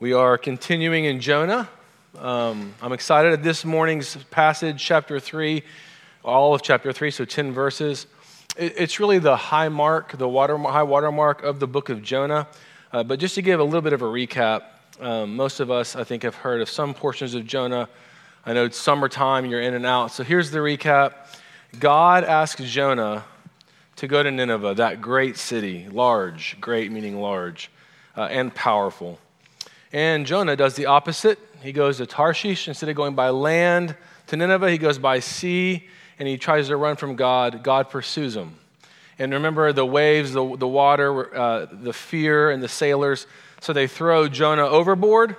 We are continuing in Jonah. Um, I'm excited at this morning's passage, chapter 3, all of chapter 3, so 10 verses. It, it's really the high mark, the water, high water mark of the book of Jonah. Uh, but just to give a little bit of a recap, um, most of us, I think, have heard of some portions of Jonah. I know it's summertime, you're in and out. So here's the recap God asks Jonah to go to Nineveh, that great city, large, great meaning large, uh, and powerful. And Jonah does the opposite. He goes to Tarshish. Instead of going by land to Nineveh, he goes by sea and he tries to run from God. God pursues him. And remember the waves, the, the water, uh, the fear, and the sailors. So they throw Jonah overboard,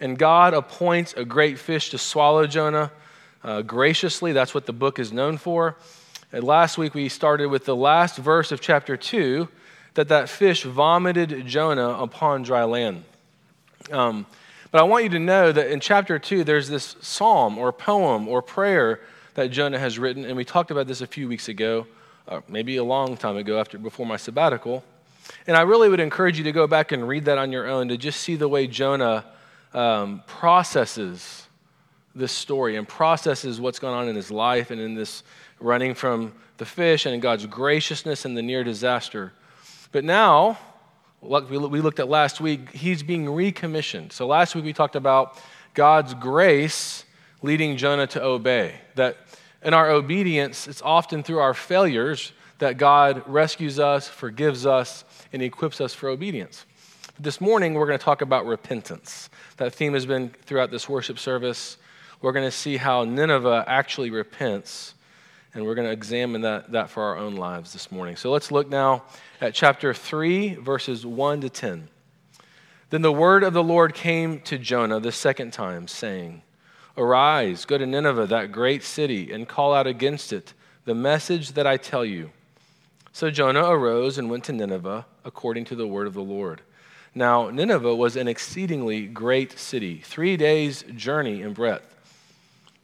and God appoints a great fish to swallow Jonah uh, graciously. That's what the book is known for. And last week we started with the last verse of chapter 2 that that fish vomited Jonah upon dry land. Um, but I want you to know that in chapter 2, there's this psalm or poem or prayer that Jonah has written, and we talked about this a few weeks ago, uh, maybe a long time ago after before my sabbatical. And I really would encourage you to go back and read that on your own to just see the way Jonah um, processes this story and processes what's going on in his life and in this running from the fish and in God's graciousness and the near disaster. But now, like we looked at last week, he's being recommissioned. So last week we talked about God's grace leading Jonah to obey. That in our obedience, it's often through our failures that God rescues us, forgives us, and equips us for obedience. This morning, we're going to talk about repentance. That theme has been throughout this worship service. We're going to see how Nineveh actually repents, and we're going to examine that, that for our own lives this morning. So let's look now at chapter 3, verses 1 to 10. Then the word of the Lord came to Jonah the second time, saying, Arise, go to Nineveh, that great city, and call out against it the message that I tell you. So Jonah arose and went to Nineveh according to the word of the Lord. Now, Nineveh was an exceedingly great city, three days' journey in breadth.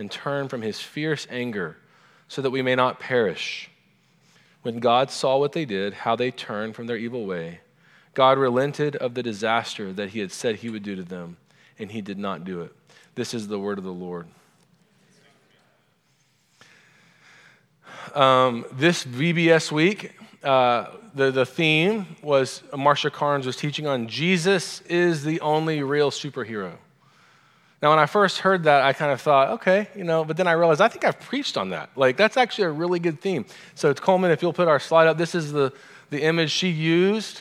and turn from his fierce anger so that we may not perish. When God saw what they did, how they turned from their evil way, God relented of the disaster that he had said he would do to them, and he did not do it. This is the word of the Lord. Um, this VBS week, uh, the, the theme was Marcia Carnes was teaching on Jesus is the only real superhero. Now, when I first heard that, I kind of thought, okay, you know, but then I realized I think I've preached on that. Like, that's actually a really good theme. So, it's Coleman, if you'll put our slide up, this is the, the image she used.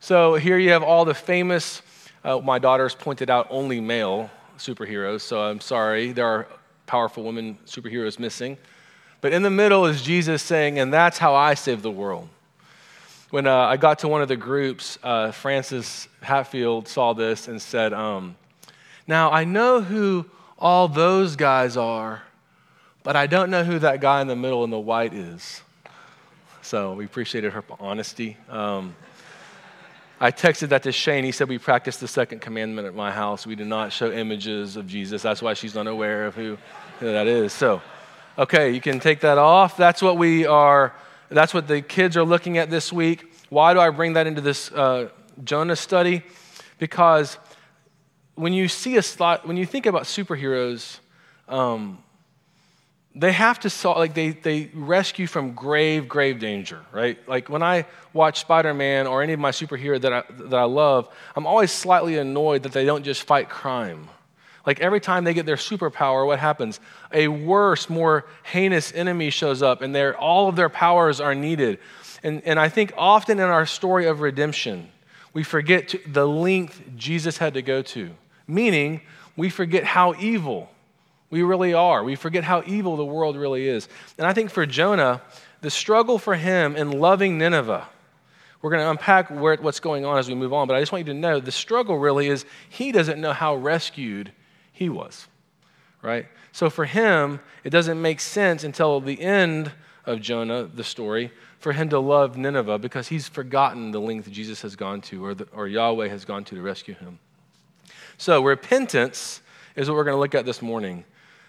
So, here you have all the famous, uh, my daughter's pointed out, only male superheroes. So, I'm sorry, there are powerful women superheroes missing. But in the middle is Jesus saying, and that's how I save the world. When uh, I got to one of the groups, uh, Francis Hatfield saw this and said, um, now, I know who all those guys are, but I don't know who that guy in the middle in the white is. So we appreciated her honesty. Um, I texted that to Shane. He said, We practice the second commandment at my house. We do not show images of Jesus. That's why she's unaware of who, who that is. So, okay, you can take that off. That's what we are, that's what the kids are looking at this week. Why do I bring that into this uh, Jonah study? Because when you see a slot, when you think about superheroes, um, they have to solve, like they, they rescue from grave, grave danger, right? Like when I watch Spider-Man or any of my superheroes that I, that I love, I'm always slightly annoyed that they don't just fight crime. Like every time they get their superpower, what happens? A worse, more heinous enemy shows up, and all of their powers are needed. And, and I think often in our story of redemption, we forget the length Jesus had to go to, meaning we forget how evil we really are. We forget how evil the world really is. And I think for Jonah, the struggle for him in loving Nineveh, we're going to unpack where, what's going on as we move on, but I just want you to know the struggle really is he doesn't know how rescued he was, right? So for him, it doesn't make sense until the end of Jonah, the story, for him to love Nineveh because he's forgotten the length Jesus has gone to or, the, or Yahweh has gone to to rescue him. So repentance is what we're going to look at this morning.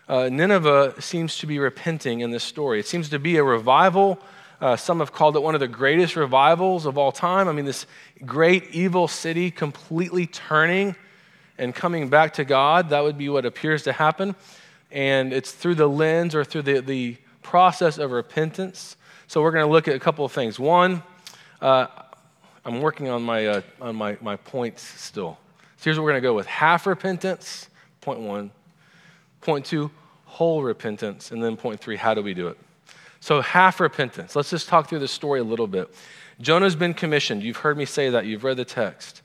Uh, Nineveh seems to be repenting in this story. It seems to be a revival uh, some have called it one of the greatest revivals of all time. I mean, this great evil city completely turning and coming back to God. That would be what appears to happen. And it's through the lens or through the, the process of repentance. So we're going to look at a couple of things. One, uh, I'm working on my, uh, on my, my points still. So here's what we're going to go with half repentance, point one. Point two, whole repentance. And then point three, how do we do it? So, half repentance. Let's just talk through the story a little bit. Jonah's been commissioned. You've heard me say that. You've read the text.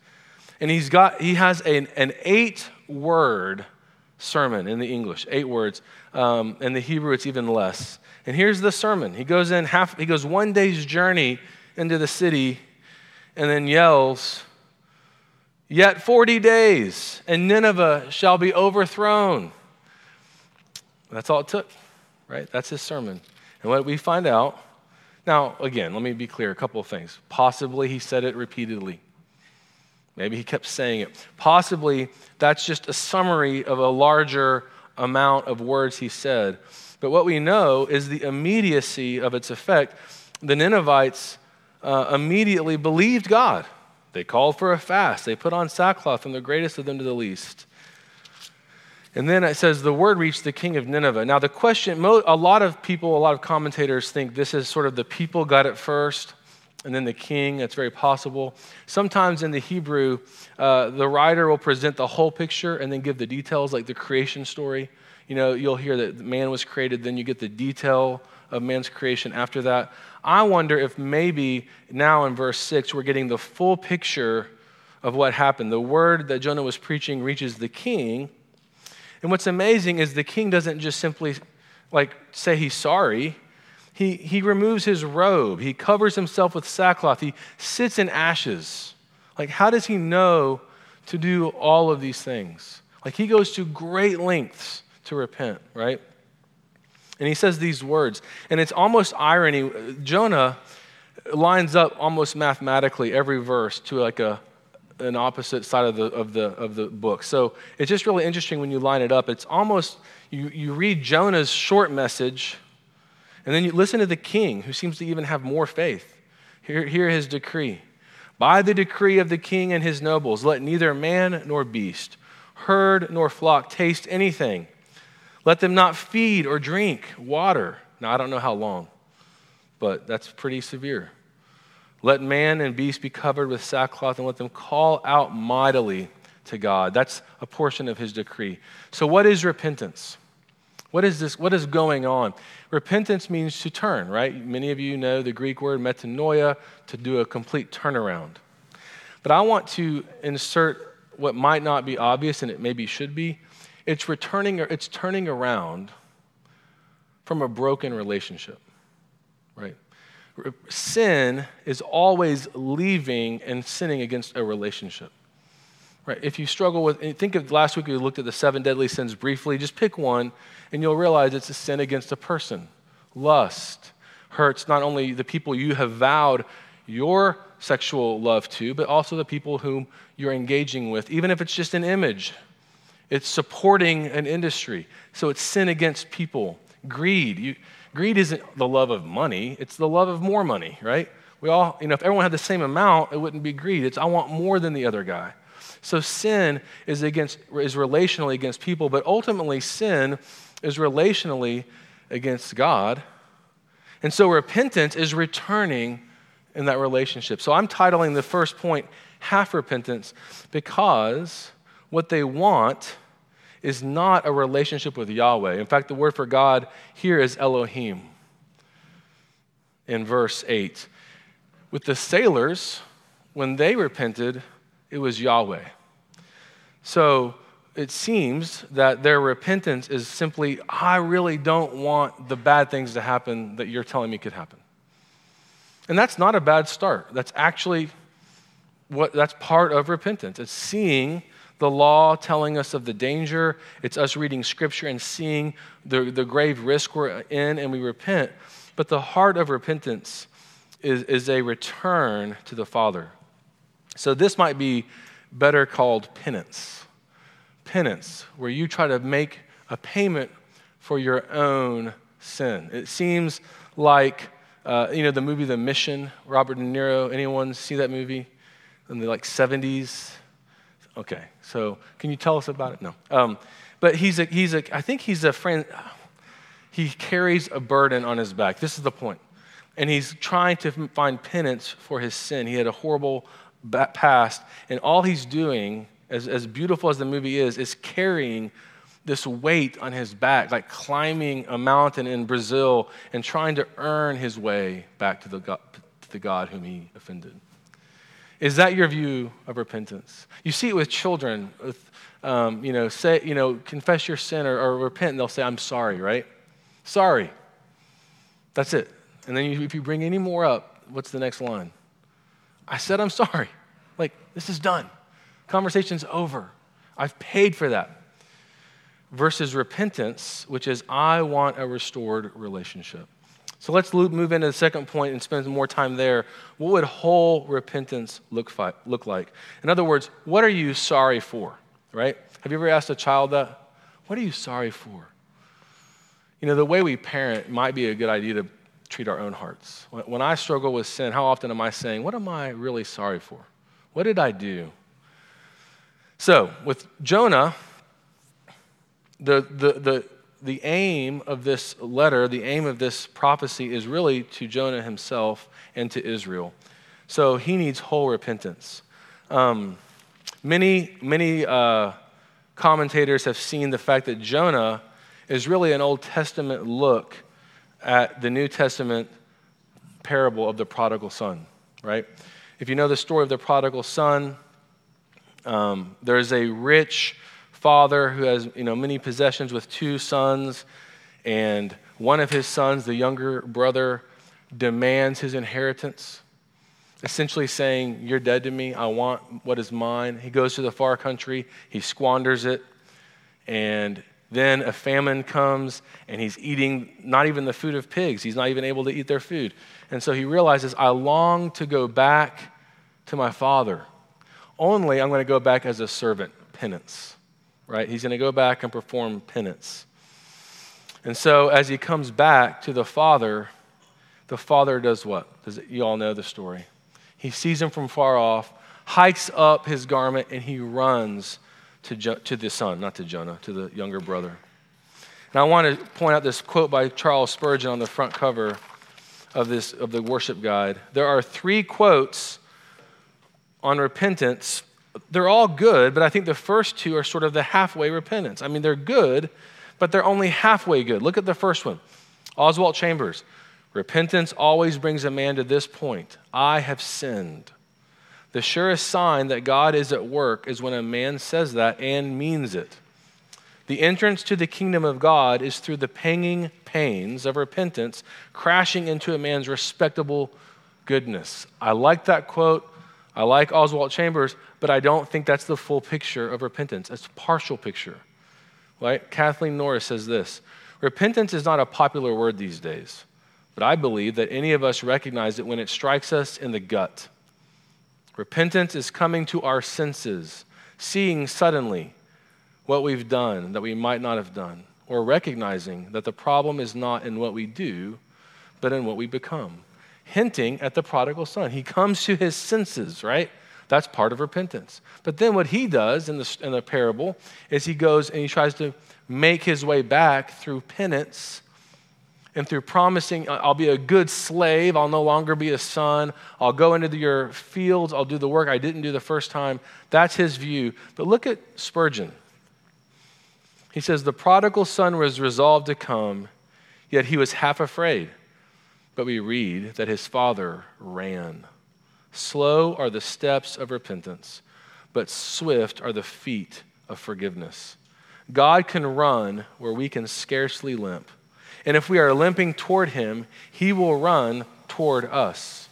And he's got, he has an, an eight word sermon in the English, eight words. Um, in the Hebrew, it's even less. And here's the sermon. He goes in half, he goes one day's journey into the city and then yells, Yet 40 days, and Nineveh shall be overthrown. That's all it took, right? That's his sermon. And what we find out, now, again, let me be clear a couple of things. Possibly he said it repeatedly. Maybe he kept saying it. Possibly that's just a summary of a larger amount of words he said. But what we know is the immediacy of its effect. The Ninevites uh, immediately believed God. They called for a fast. They put on sackcloth from the greatest of them to the least. And then it says, the word reached the king of Nineveh. Now, the question, a lot of people, a lot of commentators think this is sort of the people got it first and then the king. That's very possible. Sometimes in the Hebrew, uh, the writer will present the whole picture and then give the details, like the creation story. You know, you'll hear that man was created, then you get the detail of man's creation after that. I wonder if maybe now in verse 6, we're getting the full picture of what happened. The word that Jonah was preaching reaches the king and what's amazing is the king doesn't just simply like say he's sorry. He, he removes his robe. He covers himself with sackcloth. He sits in ashes. Like, how does he know to do all of these things? Like, he goes to great lengths to repent, right? And he says these words. And it's almost irony. Jonah lines up almost mathematically every verse to like a an opposite side of the, of the, of the book. So it's just really interesting when you line it up. It's almost, you, you read Jonah's short message, and then you listen to the king, who seems to even have more faith. Hear, hear his decree. By the decree of the king and his nobles, let neither man nor beast, herd nor flock taste anything. Let them not feed or drink water. Now, I don't know how long, but that's pretty severe. Let man and beast be covered with sackcloth and let them call out mightily to God. That's a portion of his decree. So, what is repentance? What is this? What is going on? Repentance means to turn, right? Many of you know the Greek word metanoia, to do a complete turnaround. But I want to insert what might not be obvious and it maybe should be. It's returning, it's turning around from a broken relationship, right? sin is always leaving and sinning against a relationship. Right? If you struggle with, think of last week we looked at the seven deadly sins briefly. Just pick one, and you'll realize it's a sin against a person. Lust hurts not only the people you have vowed your sexual love to, but also the people whom you're engaging with, even if it's just an image. It's supporting an industry. So it's sin against people. Greed. You, Greed isn't the love of money, it's the love of more money, right? We all, you know, if everyone had the same amount, it wouldn't be greed. It's I want more than the other guy. So sin is against is relationally against people, but ultimately sin is relationally against God. And so repentance is returning in that relationship. So I'm titling the first point half repentance because what they want is not a relationship with Yahweh. In fact, the word for God here is Elohim in verse 8. With the sailors, when they repented, it was Yahweh. So it seems that their repentance is simply, I really don't want the bad things to happen that you're telling me could happen. And that's not a bad start. That's actually what that's part of repentance. It's seeing the law telling us of the danger. It's us reading scripture and seeing the, the grave risk we're in and we repent. But the heart of repentance is, is a return to the Father. So this might be better called penance. Penance, where you try to make a payment for your own sin. It seems like, uh, you know, the movie The Mission, Robert De Niro. Anyone see that movie in the like 70s? Okay, so can you tell us about it? No. Um, but he's a, he's a, I think he's a friend, he carries a burden on his back. This is the point. And he's trying to find penance for his sin. He had a horrible past, and all he's doing, as, as beautiful as the movie is, is carrying this weight on his back, like climbing a mountain in Brazil and trying to earn his way back to the God, to the God whom he offended. Is that your view of repentance? You see it with children. With, um, you know, say, you know, confess your sin or, or repent, and they'll say, "I'm sorry." Right? Sorry. That's it. And then you, if you bring any more up, what's the next line? I said, "I'm sorry." Like this is done. Conversation's over. I've paid for that. Versus repentance, which is, I want a restored relationship. So let's move into the second point and spend more time there. What would whole repentance look, fi- look like? In other words, what are you sorry for? Right? Have you ever asked a child that? What are you sorry for? You know, the way we parent might be a good idea to treat our own hearts. When I struggle with sin, how often am I saying, What am I really sorry for? What did I do? So, with Jonah, the, the, the, the aim of this letter, the aim of this prophecy is really to Jonah himself and to Israel. So he needs whole repentance. Um, many, many uh, commentators have seen the fact that Jonah is really an Old Testament look at the New Testament parable of the prodigal son, right? If you know the story of the prodigal son, um, there's a rich father who has you know, many possessions with two sons, and one of his sons, the younger brother, demands his inheritance, essentially saying, You're dead to me. I want what is mine. He goes to the far country, he squanders it, and then a famine comes, and he's eating not even the food of pigs. He's not even able to eat their food. And so he realizes, I long to go back to my father. Only I'm going to go back as a servant, penance right? He's going to go back and perform penance. And so as he comes back to the father, the father does what? Does it, you all know the story. He sees him from far off, hikes up his garment, and he runs to, jo- to the son, not to Jonah, to the younger brother. And I want to point out this quote by Charles Spurgeon on the front cover of, this, of the worship guide. There are three quotes on repentance they're all good, but I think the first two are sort of the halfway repentance. I mean, they're good, but they're only halfway good. Look at the first one Oswald Chambers. Repentance always brings a man to this point I have sinned. The surest sign that God is at work is when a man says that and means it. The entrance to the kingdom of God is through the panging pains of repentance, crashing into a man's respectable goodness. I like that quote. I like Oswald Chambers, but I don't think that's the full picture of repentance. It's a partial picture. Right? Kathleen Norris says this Repentance is not a popular word these days, but I believe that any of us recognize it when it strikes us in the gut. Repentance is coming to our senses, seeing suddenly what we've done that we might not have done, or recognizing that the problem is not in what we do, but in what we become. Hinting at the prodigal son. He comes to his senses, right? That's part of repentance. But then what he does in the, in the parable is he goes and he tries to make his way back through penance and through promising, I'll be a good slave, I'll no longer be a son, I'll go into your fields, I'll do the work I didn't do the first time. That's his view. But look at Spurgeon. He says, The prodigal son was resolved to come, yet he was half afraid. But we read that his father ran. Slow are the steps of repentance, but swift are the feet of forgiveness. God can run where we can scarcely limp. And if we are limping toward him, he will run toward us.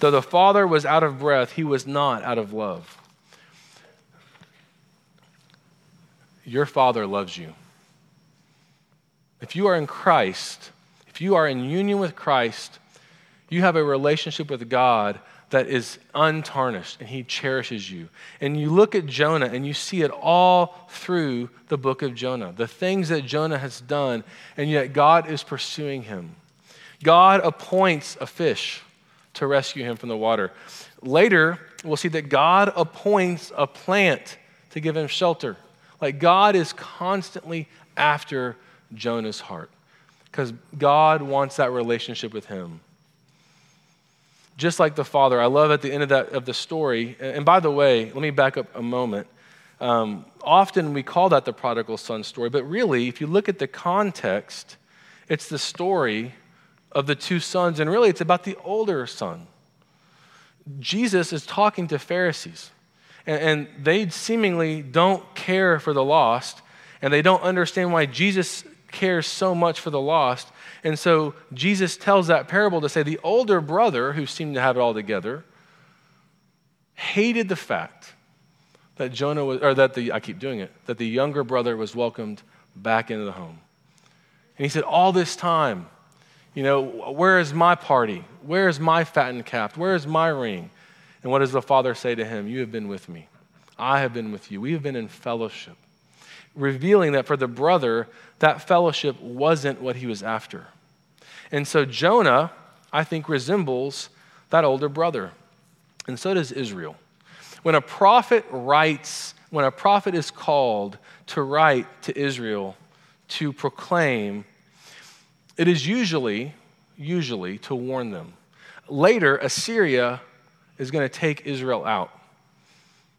Though the Father was out of breath, he was not out of love. Your Father loves you. If you are in Christ, you are in union with Christ, you have a relationship with God that is untarnished and he cherishes you. And you look at Jonah and you see it all through the book of Jonah, the things that Jonah has done, and yet God is pursuing him. God appoints a fish to rescue him from the water. Later, we'll see that God appoints a plant to give him shelter. Like God is constantly after Jonah's heart because God wants that relationship with him just like the father. I love at the end of, that, of the story, and by the way, let me back up a moment. Um, often we call that the prodigal son story, but really, if you look at the context, it's the story of the two sons, and really it's about the older son. Jesus is talking to Pharisees, and, and they seemingly don't care for the lost, and they don't understand why Jesus cares so much for the lost. And so Jesus tells that parable to say the older brother, who seemed to have it all together, hated the fact that Jonah was, or that the, I keep doing it, that the younger brother was welcomed back into the home. And he said, All this time, you know, where is my party? Where is my fattened calf? Where is my ring? And what does the father say to him? You have been with me. I have been with you. We have been in fellowship revealing that for the brother, that fellowship wasn't what he was after. And so Jonah, I think, resembles that older brother. And so does Israel. When a prophet writes, when a prophet is called to write to Israel to proclaim, it is usually, usually to warn them. Later, Assyria is going to take Israel out.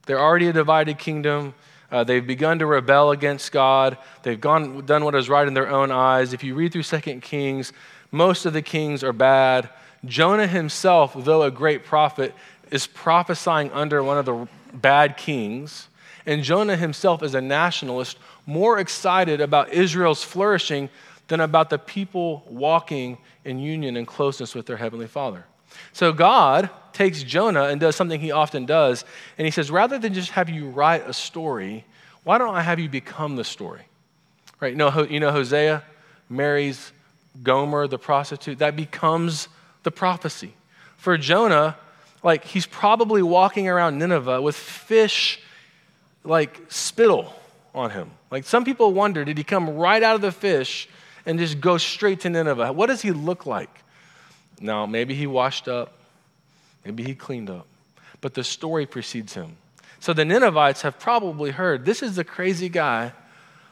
They're already a divided kingdom. Uh, they've begun to rebel against God. They've gone, done what is right in their own eyes. If you read through Second Kings, most of the kings are bad. Jonah himself, though a great prophet, is prophesying under one of the bad kings. And Jonah himself, is a nationalist, more excited about Israel's flourishing than about the people walking in union and closeness with their Heavenly Father. So God takes Jonah and does something he often does, and he says, rather than just have you write a story, why don't I have you become the story? Right? You know, you know Hosea marries Gomer, the prostitute. That becomes the prophecy. For Jonah, like he's probably walking around Nineveh with fish like spittle on him. Like some people wonder, did he come right out of the fish and just go straight to Nineveh? What does he look like? Now, maybe he washed up, maybe he cleaned up, but the story precedes him. So the Ninevites have probably heard this is the crazy guy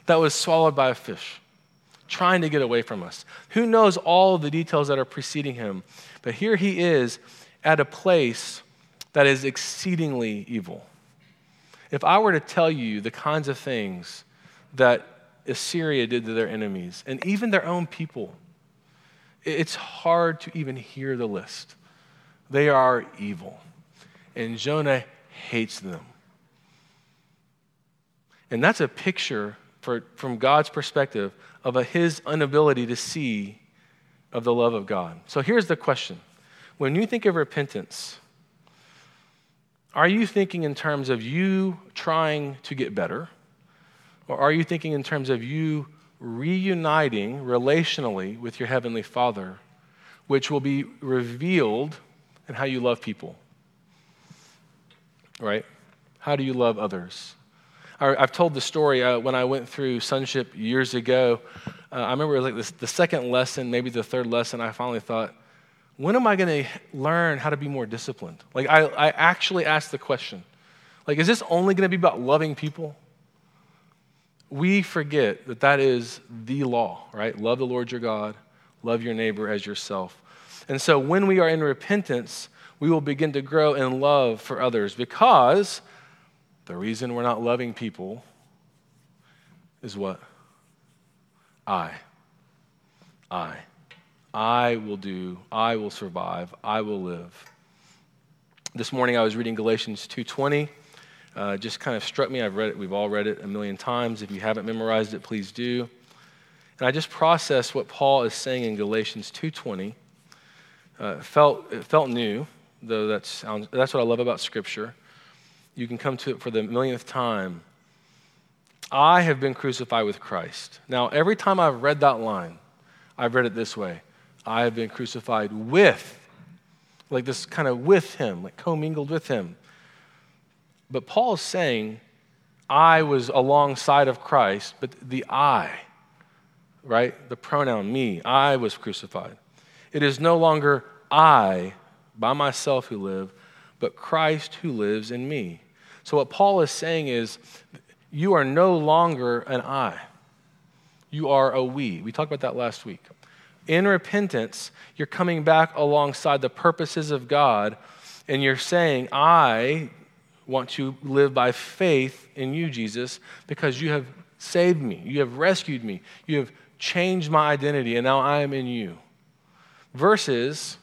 that was swallowed by a fish, trying to get away from us. Who knows all the details that are preceding him? But here he is at a place that is exceedingly evil. If I were to tell you the kinds of things that Assyria did to their enemies and even their own people, it's hard to even hear the list. They are evil. And Jonah hates them. And that's a picture for, from God's perspective of a, his inability to see of the love of God. So here's the question When you think of repentance, are you thinking in terms of you trying to get better? Or are you thinking in terms of you reuniting relationally with your Heavenly Father, which will be revealed in how you love people. Right? How do you love others? I've told the story uh, when I went through sonship years ago. Uh, I remember like this, the second lesson, maybe the third lesson, I finally thought, when am I going to learn how to be more disciplined? Like, I, I actually asked the question, like, is this only going to be about loving people? we forget that that is the law, right? Love the Lord your God, love your neighbor as yourself. And so when we are in repentance, we will begin to grow in love for others because the reason we're not loving people is what? I. I. I will do, I will survive, I will live. This morning I was reading Galatians 2:20. Uh, just kind of struck me. I've read it. We've all read it a million times. If you haven't memorized it, please do. And I just processed what Paul is saying in Galatians 2:20. Uh, felt it felt new, though that sounds, that's what I love about Scripture. You can come to it for the millionth time. I have been crucified with Christ. Now, every time I've read that line, I've read it this way I have been crucified with, like this kind of with him, like commingled with him. But Paul is saying, I was alongside of Christ, but the I, right? The pronoun me, I was crucified. It is no longer I by myself who live, but Christ who lives in me. So, what Paul is saying is, you are no longer an I. You are a we. We talked about that last week. In repentance, you're coming back alongside the purposes of God, and you're saying, I want to live by faith in you, Jesus, because you have saved me. You have rescued me. You have changed my identity, and now I am in you. Versus,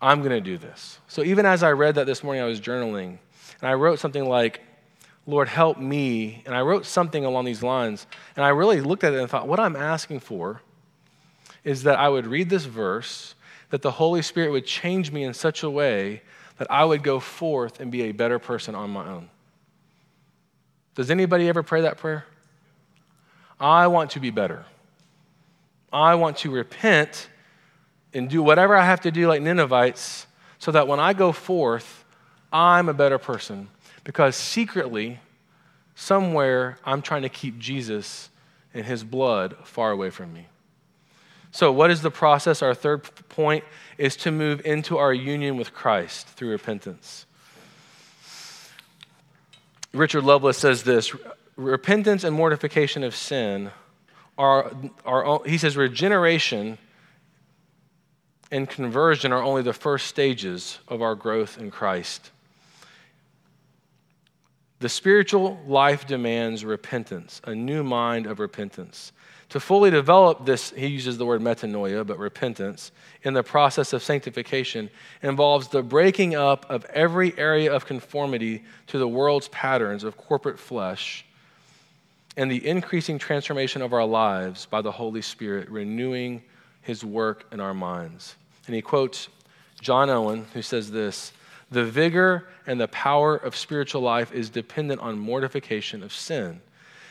I'm going to do this. So even as I read that this morning, I was journaling, and I wrote something like, Lord, help me. And I wrote something along these lines, and I really looked at it and thought, what I'm asking for is that I would read this verse, that the Holy Spirit would change me in such a way that I would go forth and be a better person on my own. Does anybody ever pray that prayer? I want to be better. I want to repent and do whatever I have to do, like Ninevites, so that when I go forth, I'm a better person. Because secretly, somewhere, I'm trying to keep Jesus and his blood far away from me. So, what is the process? Our third point is to move into our union with Christ through repentance. Richard Lovelace says this repentance and mortification of sin are, are he says, regeneration and conversion are only the first stages of our growth in Christ. The spiritual life demands repentance, a new mind of repentance. To fully develop this, he uses the word metanoia, but repentance, in the process of sanctification involves the breaking up of every area of conformity to the world's patterns of corporate flesh and the increasing transformation of our lives by the Holy Spirit, renewing his work in our minds. And he quotes John Owen, who says this The vigor and the power of spiritual life is dependent on mortification of sin.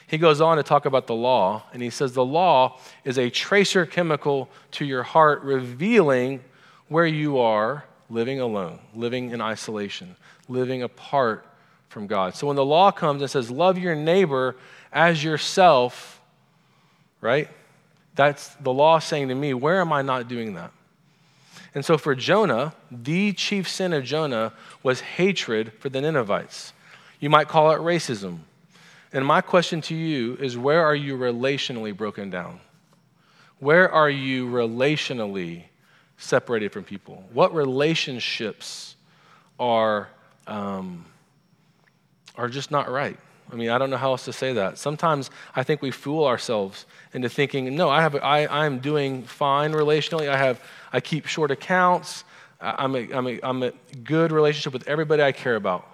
He goes on to talk about the law, and he says the law is a tracer chemical to your heart, revealing where you are living alone, living in isolation, living apart from God. So when the law comes and says, Love your neighbor as yourself, right? That's the law saying to me, Where am I not doing that? And so for Jonah, the chief sin of Jonah was hatred for the Ninevites. You might call it racism and my question to you is where are you relationally broken down? Where are you relationally separated from people? What relationships are, um, are just not right? I mean, I don't know how else to say that. Sometimes I think we fool ourselves into thinking, no, I have, I, I'm doing fine relationally. I have, I keep short accounts. I'm a, I'm, a, I'm a good relationship with everybody I care about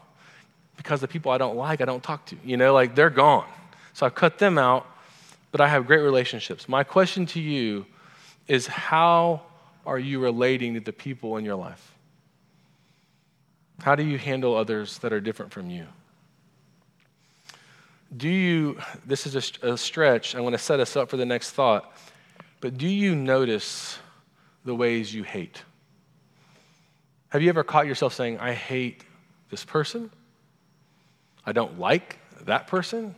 because the people I don't like, I don't talk to. You know, like they're gone. So I've cut them out, but I have great relationships. My question to you is how are you relating to the people in your life? How do you handle others that are different from you? Do you, this is a, a stretch, I'm going to set us up for the next thought, but do you notice the ways you hate? Have you ever caught yourself saying, I hate this person? I don't like that person.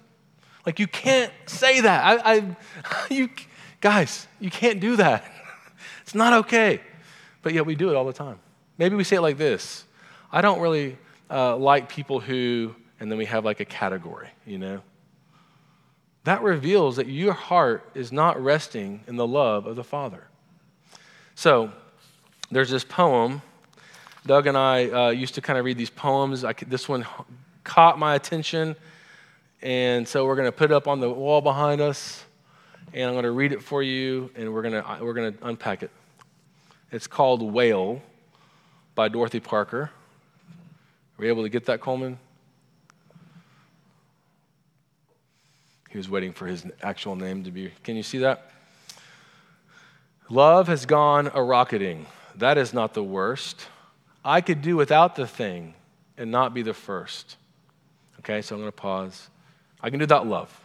Like, you can't say that. I, I, you, guys, you can't do that. It's not okay. But yet we do it all the time. Maybe we say it like this I don't really uh, like people who, and then we have like a category, you know? That reveals that your heart is not resting in the love of the Father. So, there's this poem. Doug and I uh, used to kind of read these poems. Could, this one caught my attention. And so we're going to put it up on the wall behind us. and I'm going to read it for you, and we're going to, we're going to unpack it. It's called Wail by Dorothy Parker. Were you able to get that, Coleman? He was waiting for his actual name to be. Can you see that? Love has gone a rocketing. That is not the worst. I could do without the thing and not be the first. Okay, so I'm going to pause. I can do without love.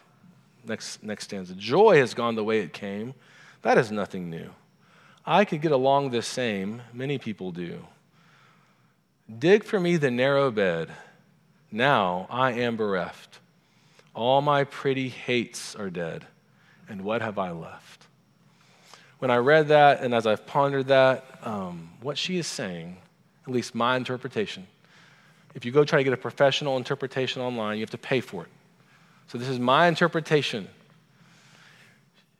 Next, next stanza. Joy has gone the way it came. That is nothing new. I could get along the same. Many people do. Dig for me the narrow bed. Now I am bereft. All my pretty hates are dead. And what have I left? When I read that and as I've pondered that, um, what she is saying, at least my interpretation, if you go try to get a professional interpretation online, you have to pay for it. So this is my interpretation.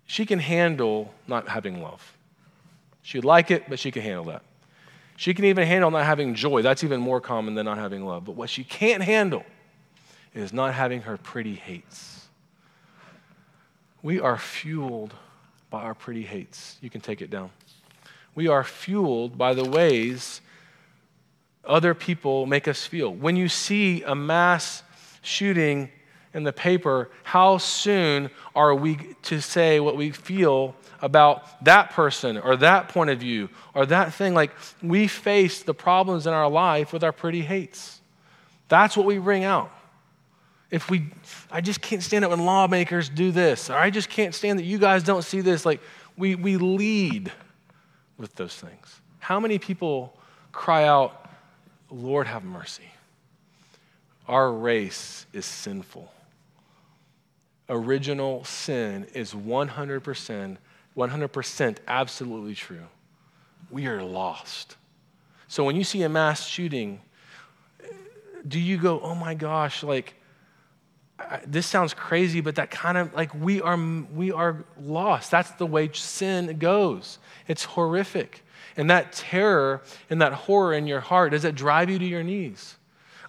She can handle not having love. She'd like it, but she can handle that. She can even handle not having joy. That's even more common than not having love. But what she can't handle is not having her pretty hates. We are fueled by our pretty hates. You can take it down. We are fueled by the ways other people make us feel. When you see a mass shooting in the paper, how soon are we to say what we feel about that person or that point of view or that thing? Like we face the problems in our life with our pretty hates. That's what we bring out. If we, I just can't stand it when lawmakers do this, or I just can't stand that you guys don't see this. Like we, we lead with those things. How many people cry out, Lord, have mercy? Our race is sinful original sin is 100%, 100% absolutely true. We are lost. So when you see a mass shooting, do you go, oh my gosh, like, I, this sounds crazy, but that kind of like we are we are lost. That's the way sin goes. It's horrific. And that terror and that horror in your heart, does it drive you to your knees?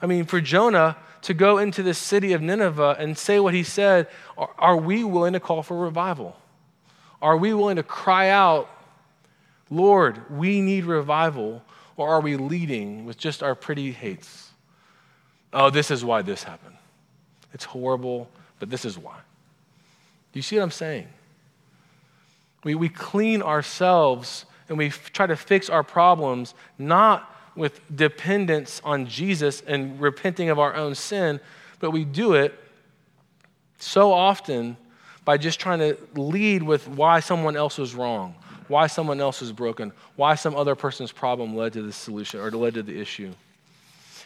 I mean, for Jonah, to go into the city of Nineveh and say what he said, are, are we willing to call for revival? Are we willing to cry out, Lord, we need revival? Or are we leading with just our pretty hates? Oh, this is why this happened. It's horrible, but this is why. Do you see what I'm saying? We, we clean ourselves and we f- try to fix our problems not with dependence on Jesus and repenting of our own sin, but we do it so often by just trying to lead with why someone else was wrong, why someone else was broken, why some other person's problem led to the solution or led to the issue.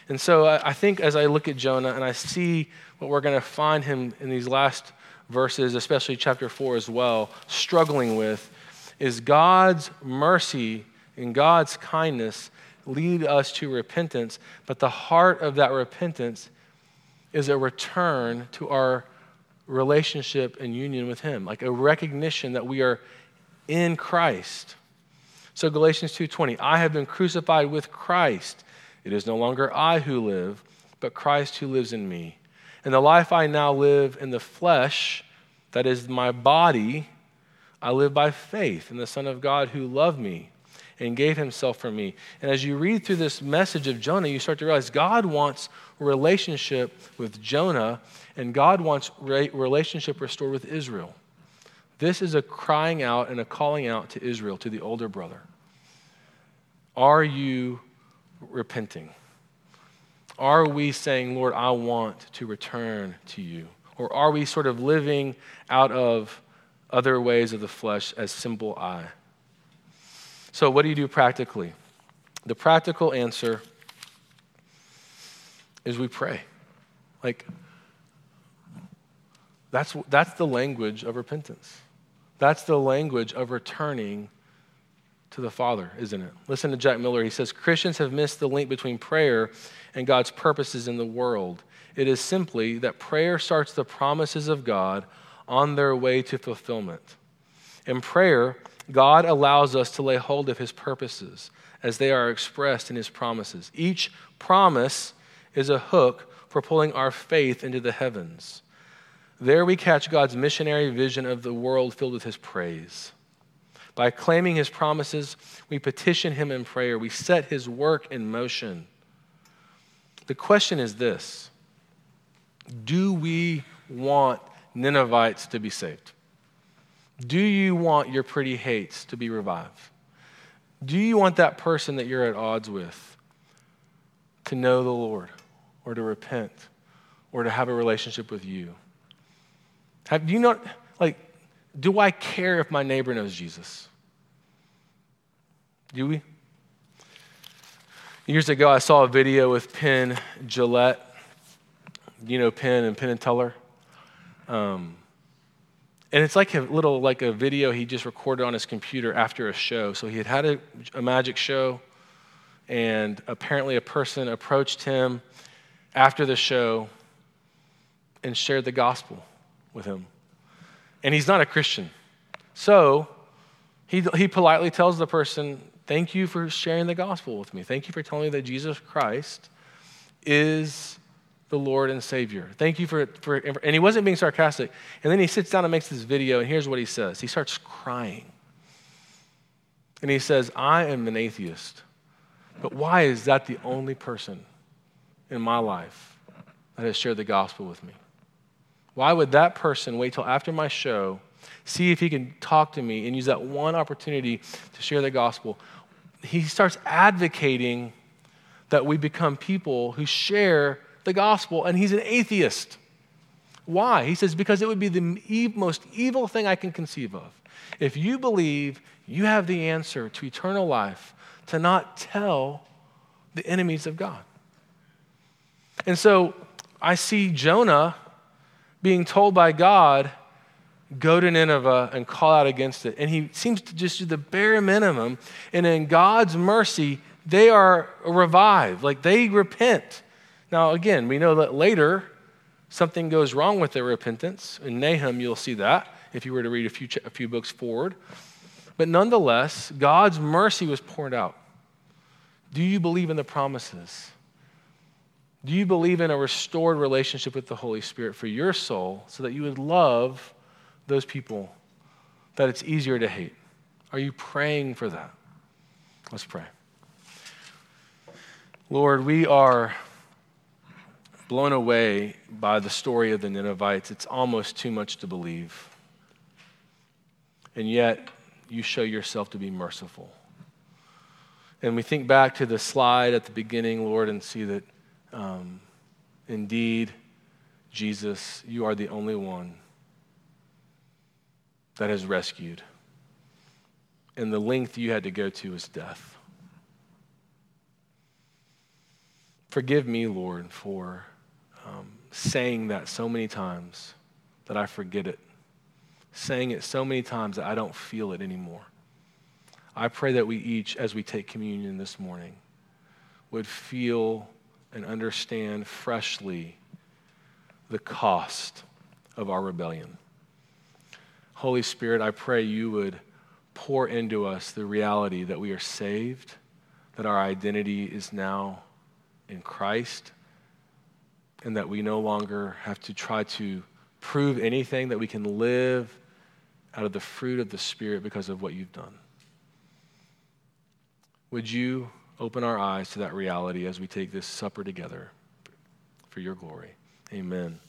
And so I think as I look at Jonah and I see what we're going to find him in these last verses, especially chapter 4 as well, struggling with, is God's mercy and God's kindness lead us to repentance, but the heart of that repentance is a return to our relationship and union with him, like a recognition that we are in Christ. So Galatians 2:20, I have been crucified with Christ. It is no longer I who live, but Christ who lives in me. And the life I now live in the flesh, that is my body, I live by faith in the Son of God who loved me and gave himself for me. And as you read through this message of Jonah, you start to realize God wants relationship with Jonah, and God wants relationship restored with Israel. This is a crying out and a calling out to Israel, to the older brother. Are you repenting? Are we saying, Lord, I want to return to you? Or are we sort of living out of other ways of the flesh as simple I? So, what do you do practically? The practical answer is we pray. Like, that's, that's the language of repentance. That's the language of returning to the Father, isn't it? Listen to Jack Miller. He says Christians have missed the link between prayer and God's purposes in the world. It is simply that prayer starts the promises of God on their way to fulfillment. In prayer, God allows us to lay hold of his purposes as they are expressed in his promises. Each promise is a hook for pulling our faith into the heavens. There we catch God's missionary vision of the world filled with his praise. By claiming his promises, we petition him in prayer. We set his work in motion. The question is this Do we want Ninevites to be saved? Do you want your pretty hates to be revived? Do you want that person that you're at odds with to know the Lord or to repent or to have a relationship with you? Have you not, like, do I care if my neighbor knows Jesus? Do we? Years ago, I saw a video with Penn Jillette. You know Penn and Penn and Teller? Um, and it's like a little like a video he just recorded on his computer after a show. So he had had a, a magic show, and apparently a person approached him after the show and shared the gospel with him. And he's not a Christian. So he, he politely tells the person, Thank you for sharing the gospel with me. Thank you for telling me that Jesus Christ is the Lord and Savior. Thank you for, for, and he wasn't being sarcastic. And then he sits down and makes this video, and here's what he says. He starts crying. And he says, I am an atheist, but why is that the only person in my life that has shared the gospel with me? Why would that person wait till after my show, see if he can talk to me and use that one opportunity to share the gospel? He starts advocating that we become people who share the gospel, and he's an atheist. Why? He says, because it would be the most evil thing I can conceive of. If you believe you have the answer to eternal life, to not tell the enemies of God. And so I see Jonah being told by God, go to Nineveh and call out against it. And he seems to just do the bare minimum. And in God's mercy, they are revived, like they repent. Now, again, we know that later something goes wrong with their repentance. In Nahum, you'll see that if you were to read a few, a few books forward. But nonetheless, God's mercy was poured out. Do you believe in the promises? Do you believe in a restored relationship with the Holy Spirit for your soul so that you would love those people that it's easier to hate? Are you praying for that? Let's pray. Lord, we are blown away by the story of the Ninevites. It's almost too much to believe. And yet, you show yourself to be merciful. And we think back to the slide at the beginning, Lord, and see that um, indeed, Jesus, you are the only one that has rescued. And the length you had to go to is death. Forgive me, Lord, for um, saying that so many times that I forget it, saying it so many times that I don't feel it anymore. I pray that we each, as we take communion this morning, would feel and understand freshly the cost of our rebellion. Holy Spirit, I pray you would pour into us the reality that we are saved, that our identity is now in Christ, and that we no longer have to try to prove anything, that we can live out of the fruit of the Spirit because of what you've done. Would you open our eyes to that reality as we take this supper together for your glory? Amen.